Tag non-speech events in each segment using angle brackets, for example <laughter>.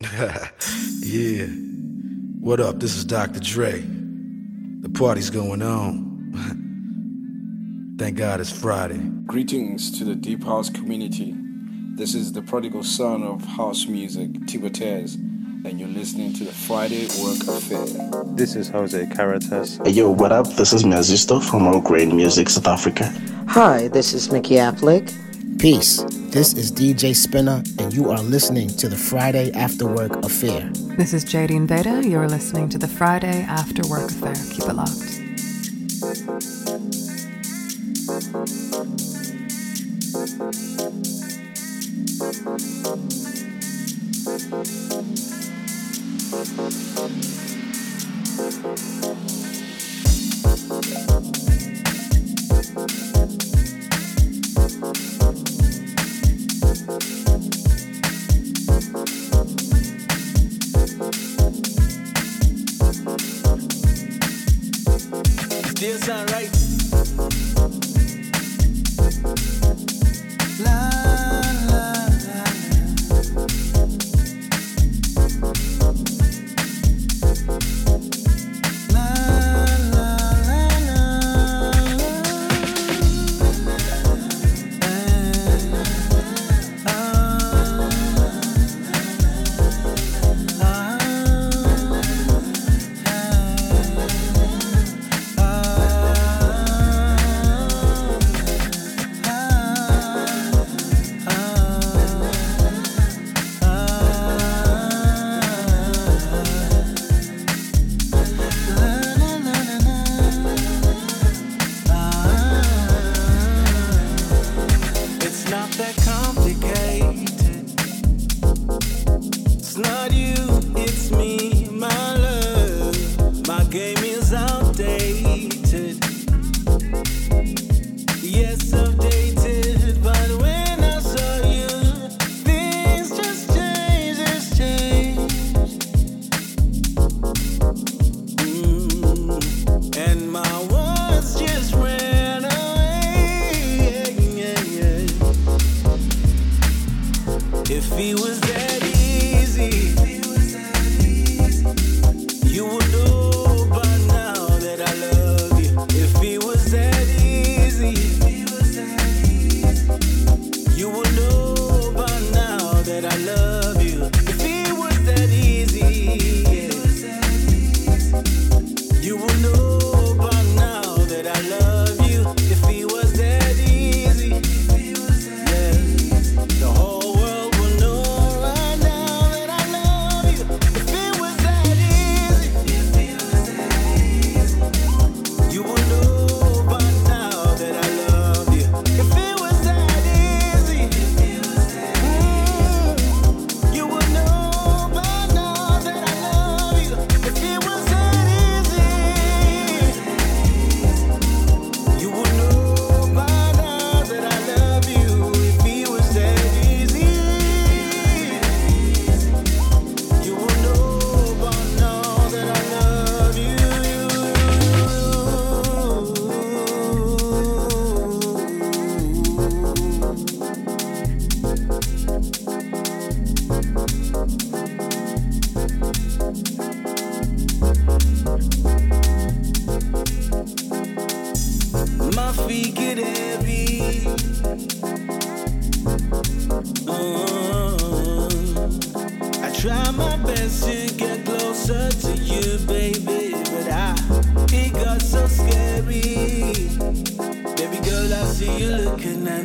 <laughs> yeah. What up? This is Dr. Dre. The party's going on. <laughs> Thank God it's Friday. Greetings to the Deep House community. This is the prodigal son of house music, Tibetez, and you're listening to the Friday Work Affair. This is Jose Caritas. Hey, yo, what up? This is Mazisto from All Grain Music, South Africa. Hi, this is Mickey Affleck. Peace. This is DJ Spinner, and you are listening to the Friday After Work Affair. This is Jadine Veda. You're listening to the Friday After Work Affair. Keep it locked.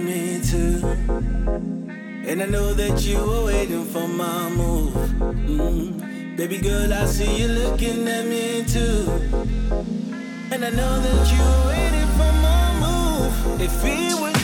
me too. And I know that you were waiting for my move. Mm-hmm. Baby girl, I see you looking at me too. And I know that you were waiting for my move. If it were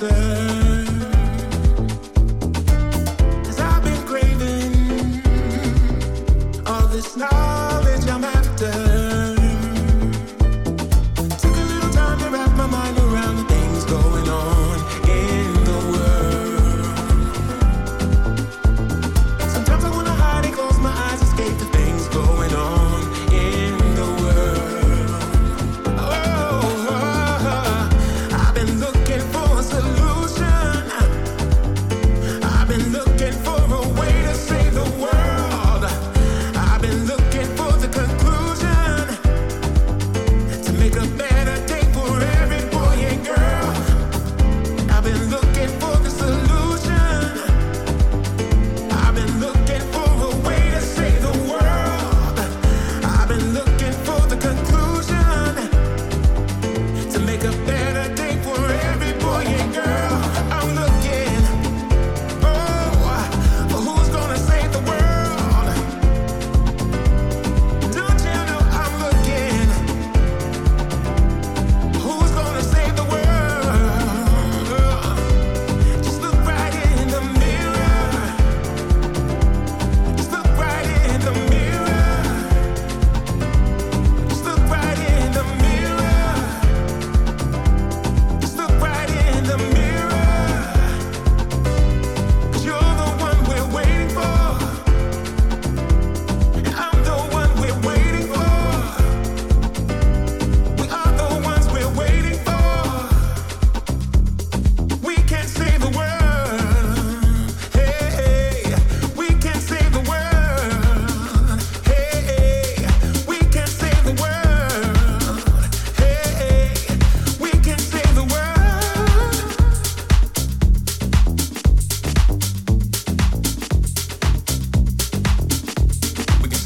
myself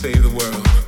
So the cool,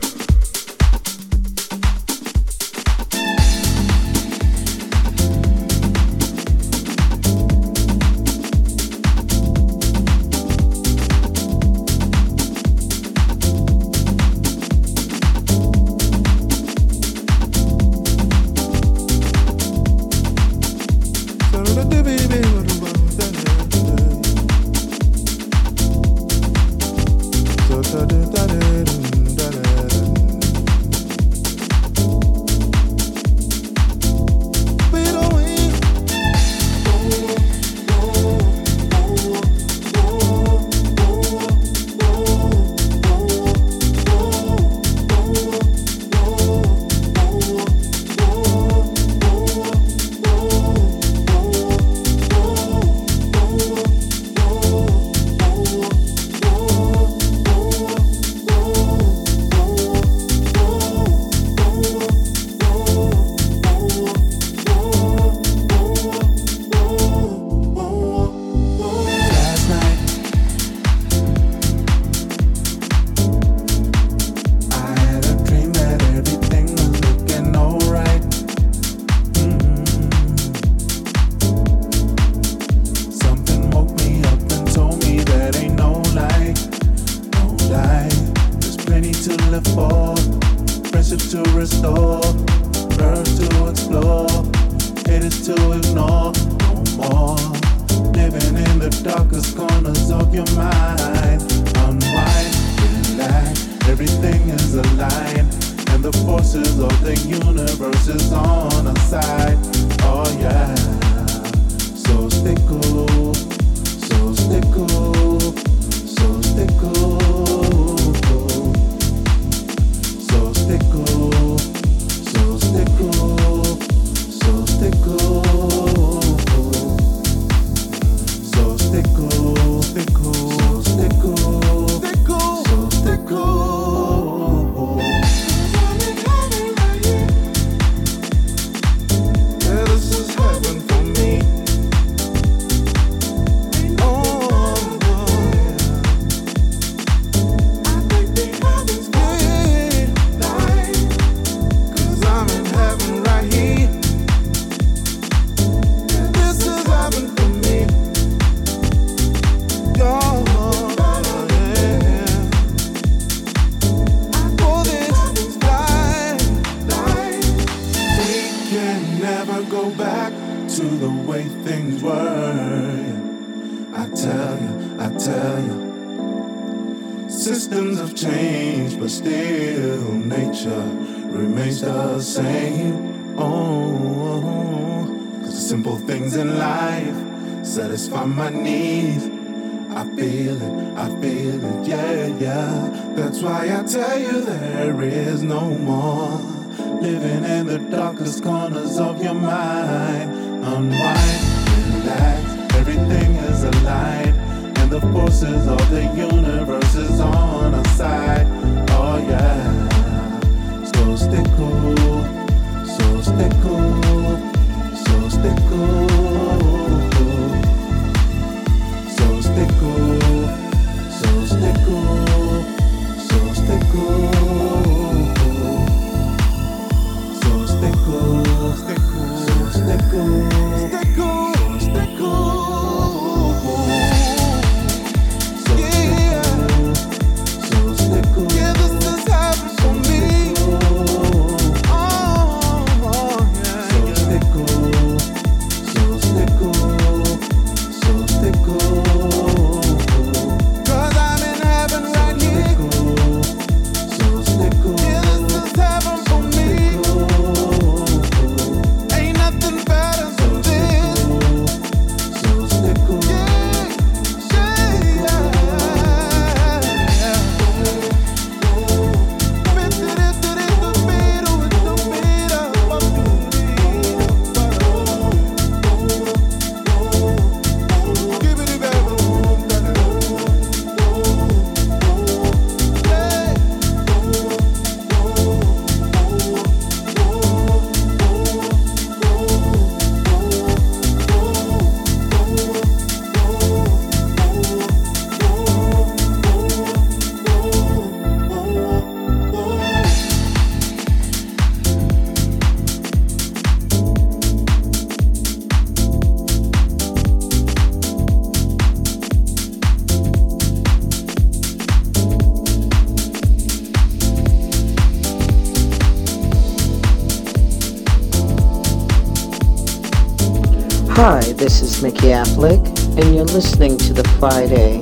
Mickey Affleck, and you're listening to the Friday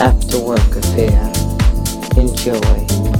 After Work Affair. Enjoy.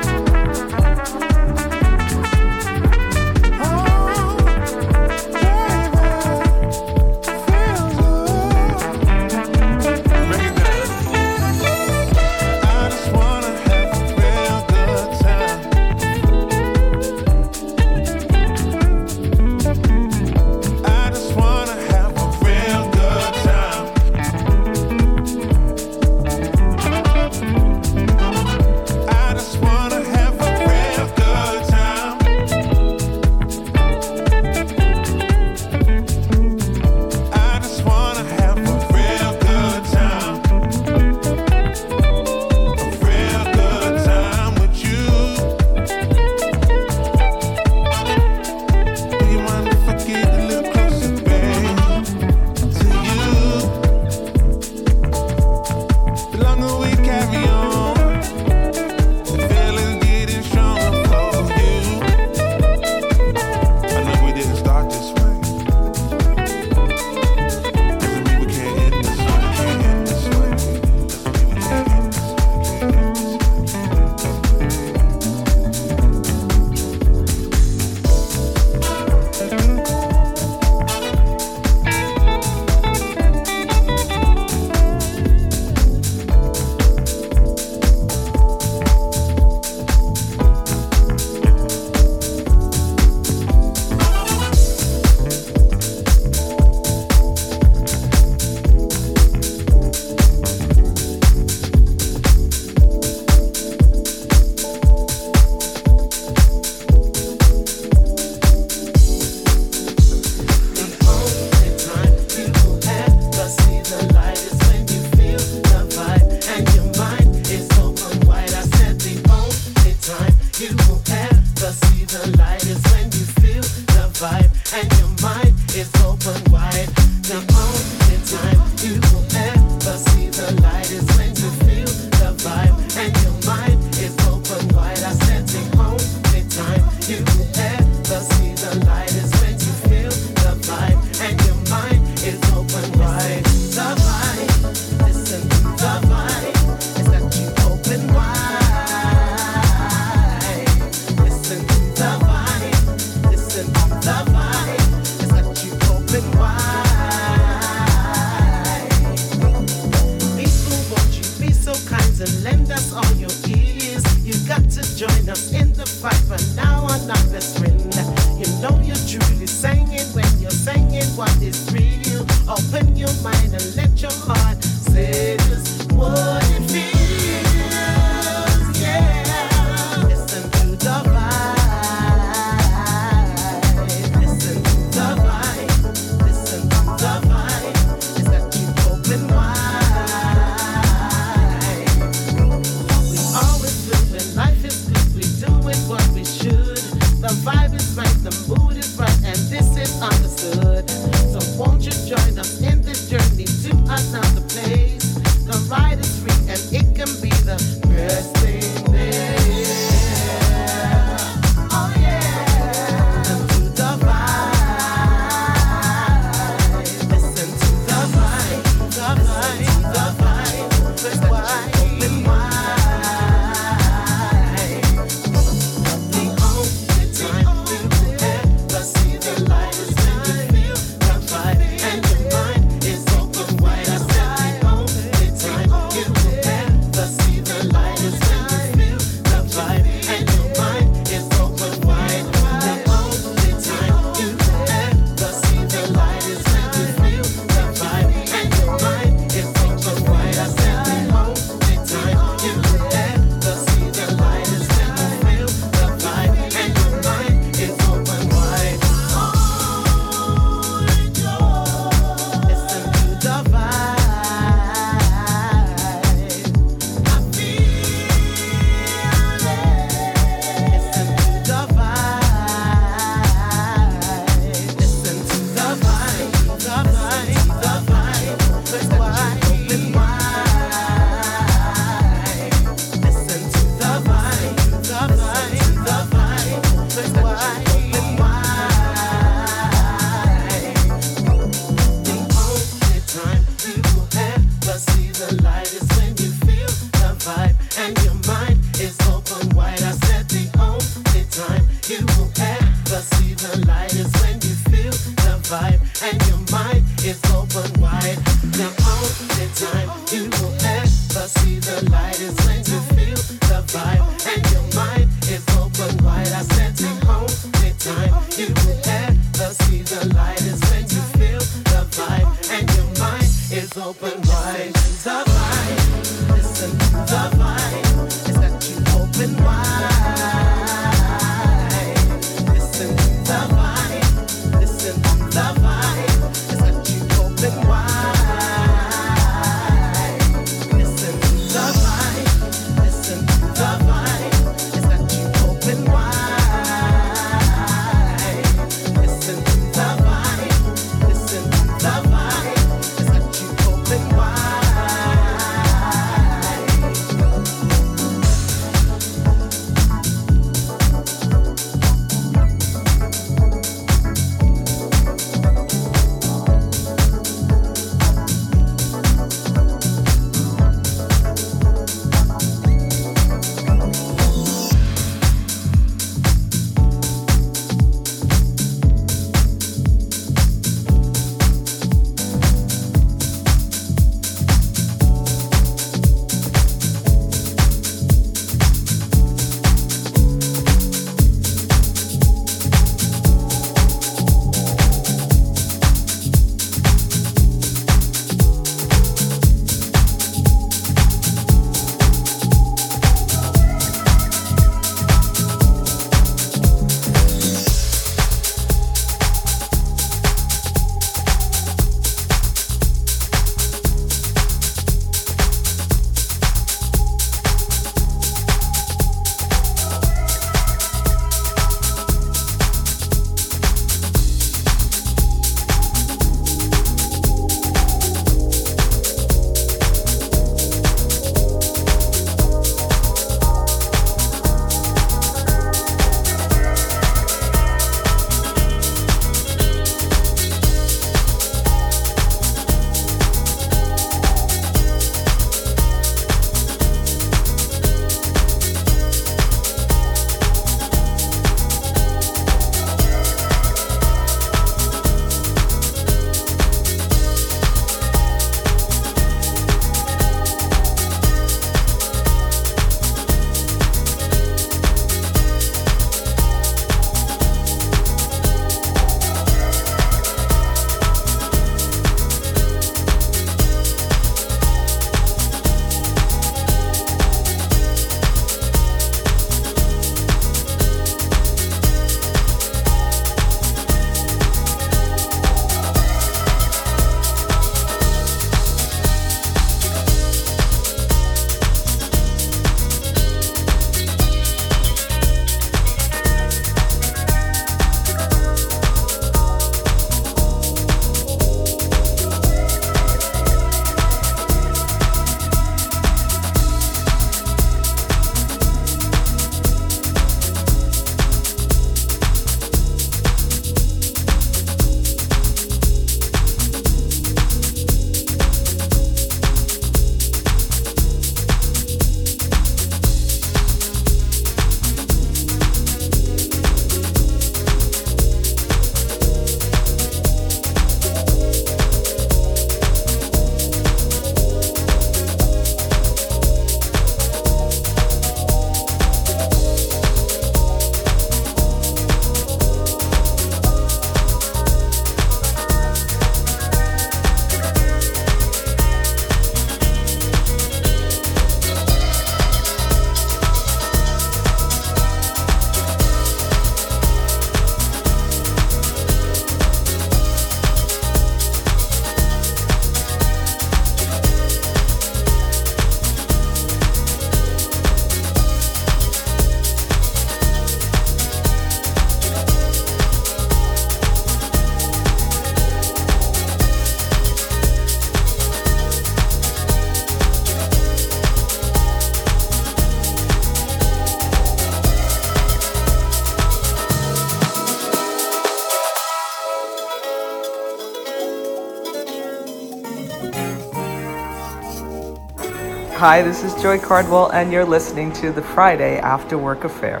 Hi, this is Joy Cardwell, and you're listening to the Friday After Work Affair.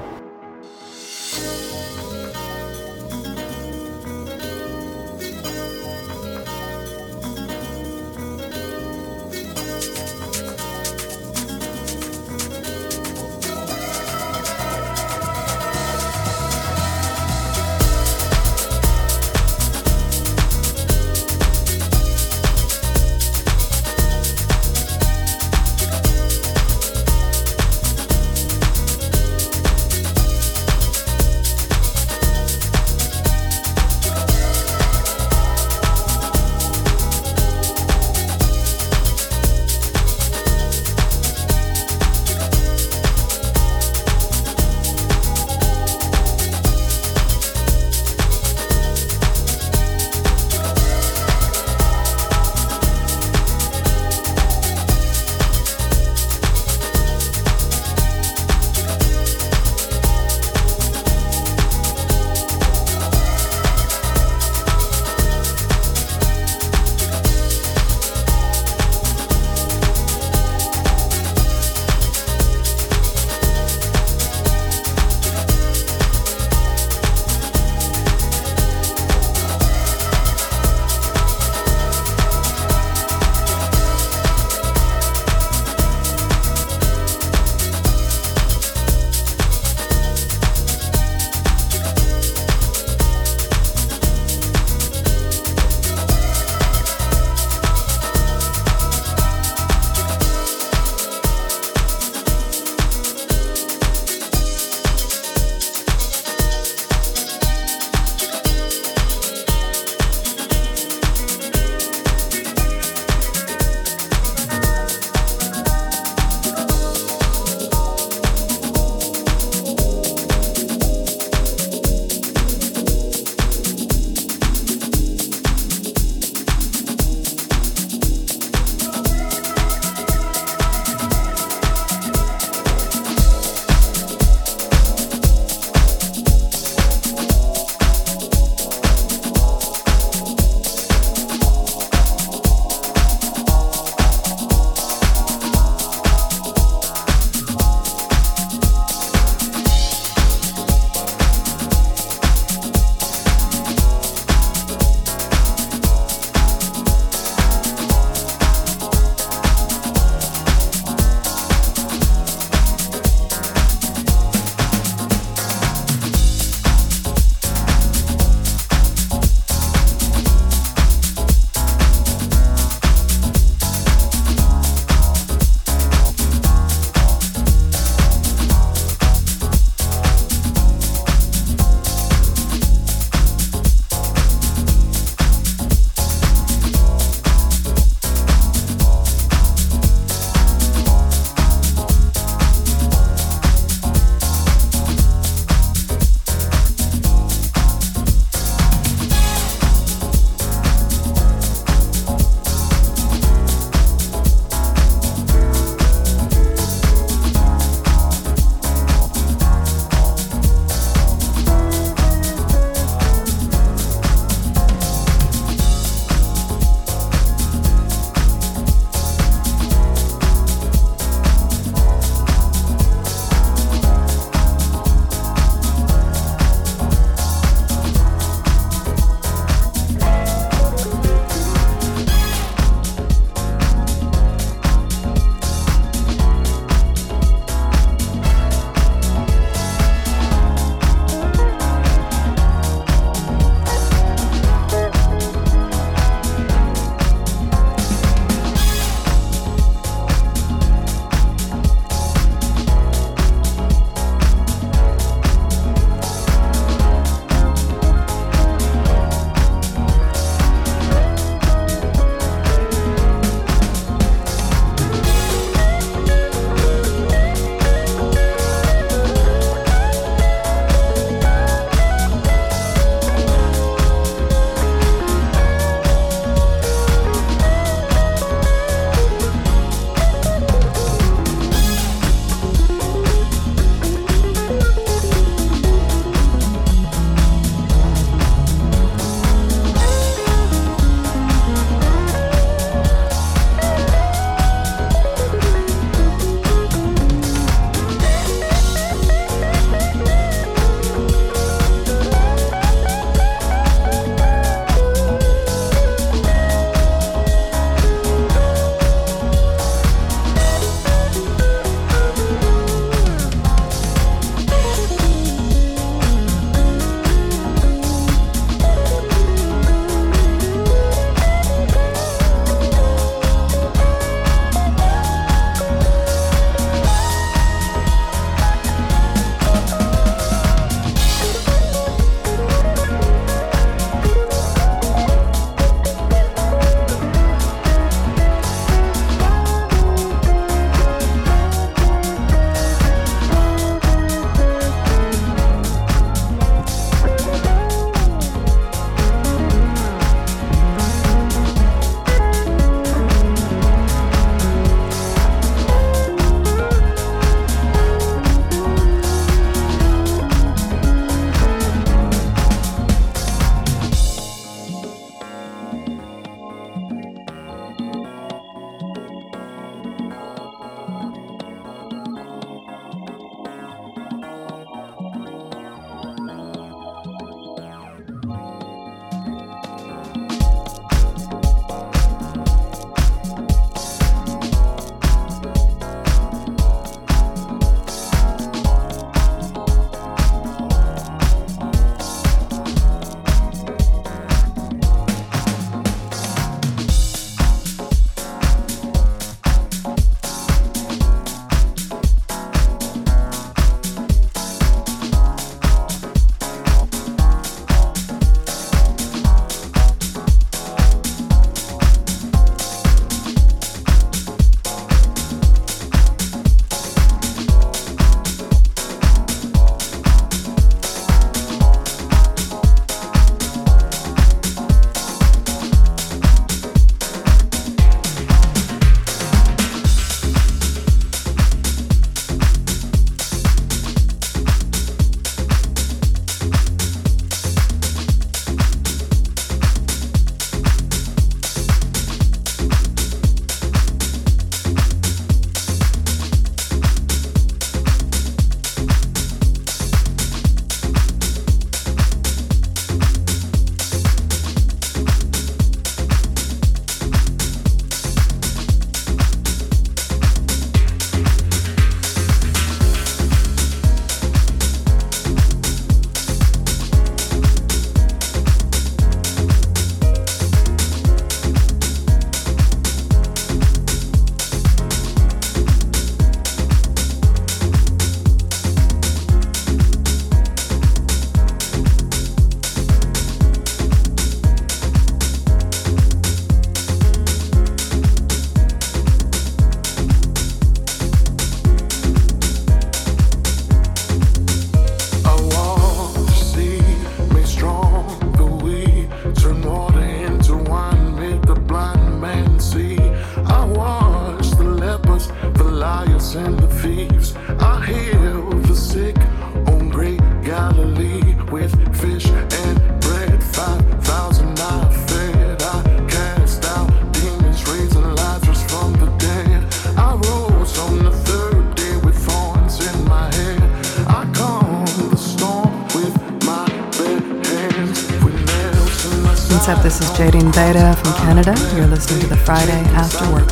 Friday After Work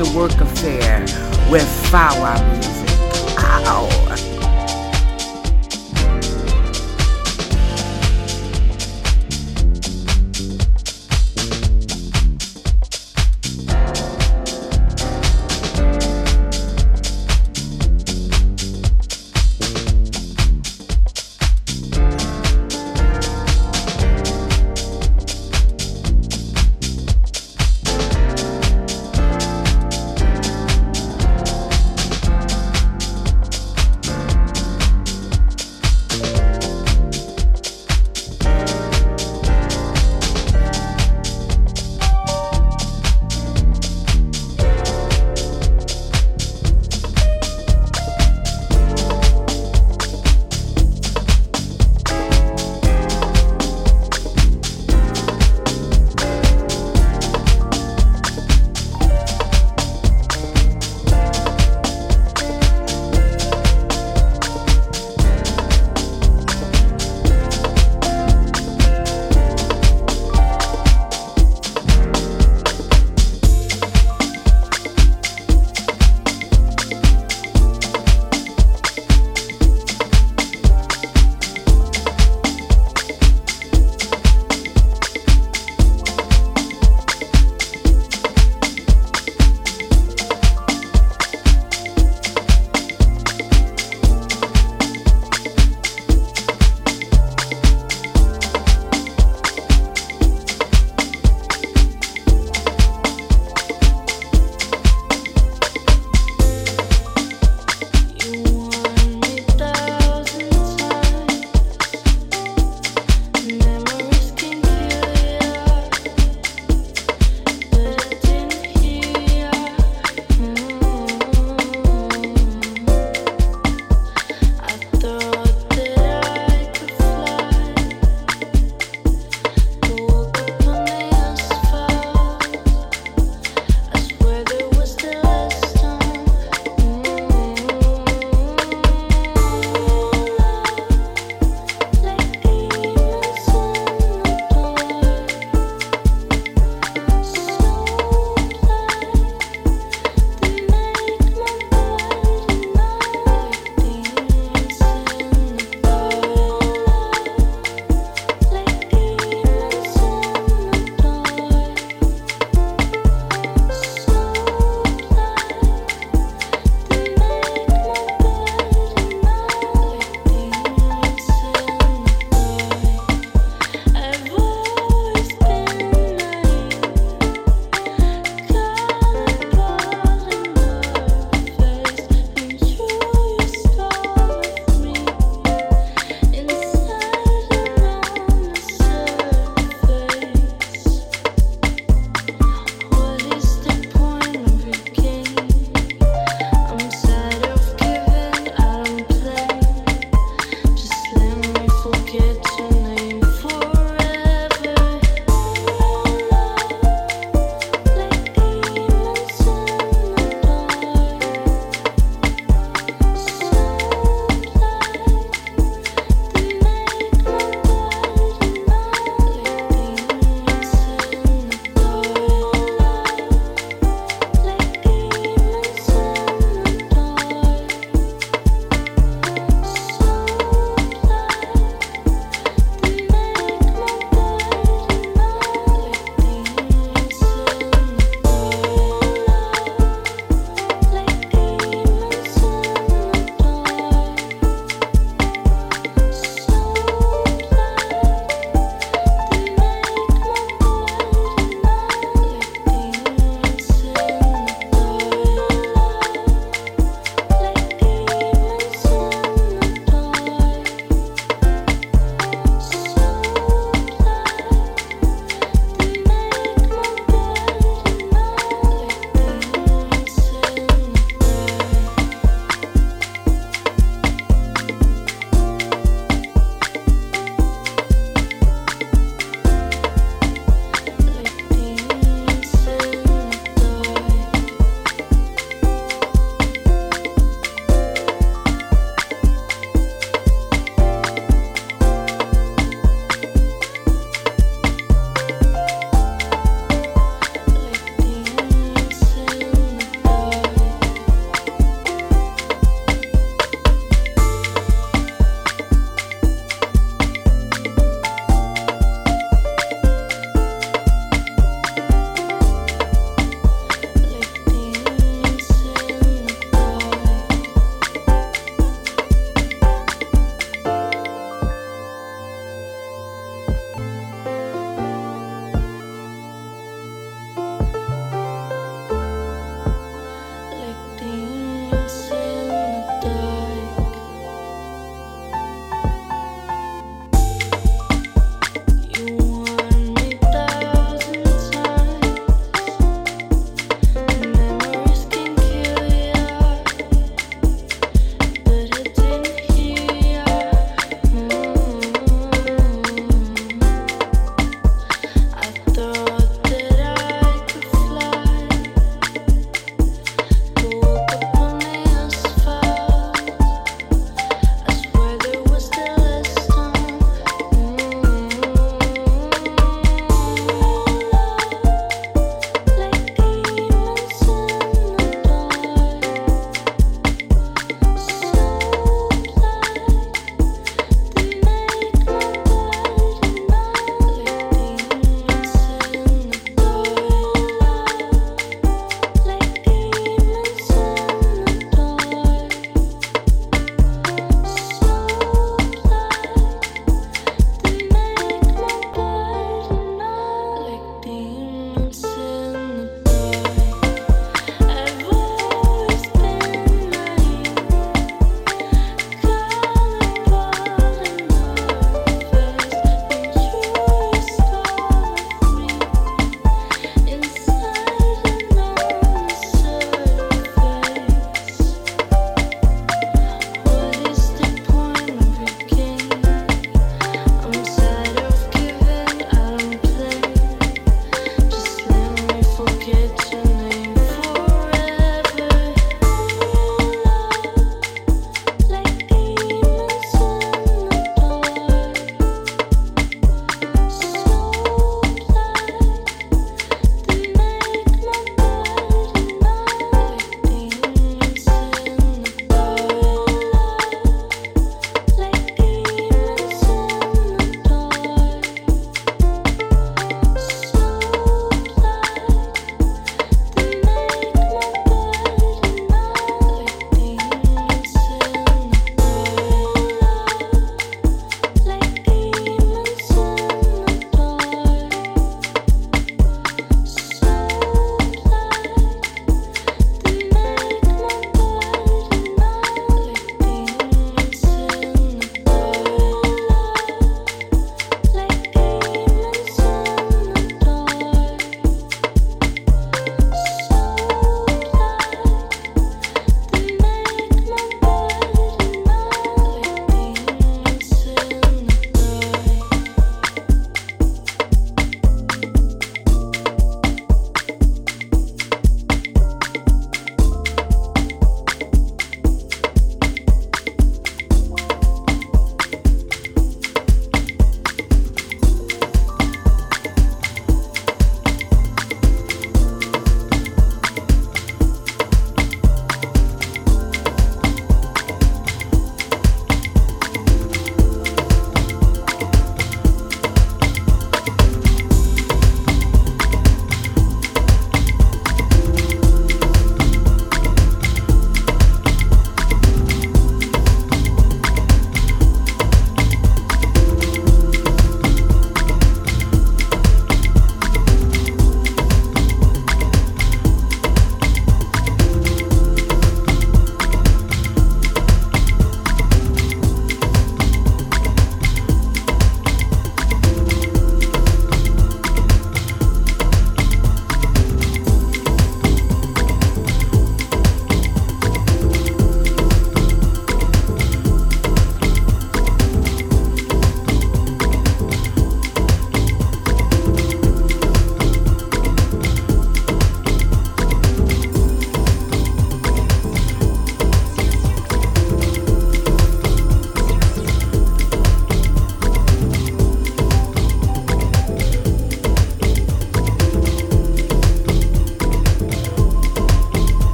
After Work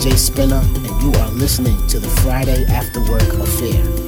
DJ Spinner, and you are listening to the Friday After Work Affair.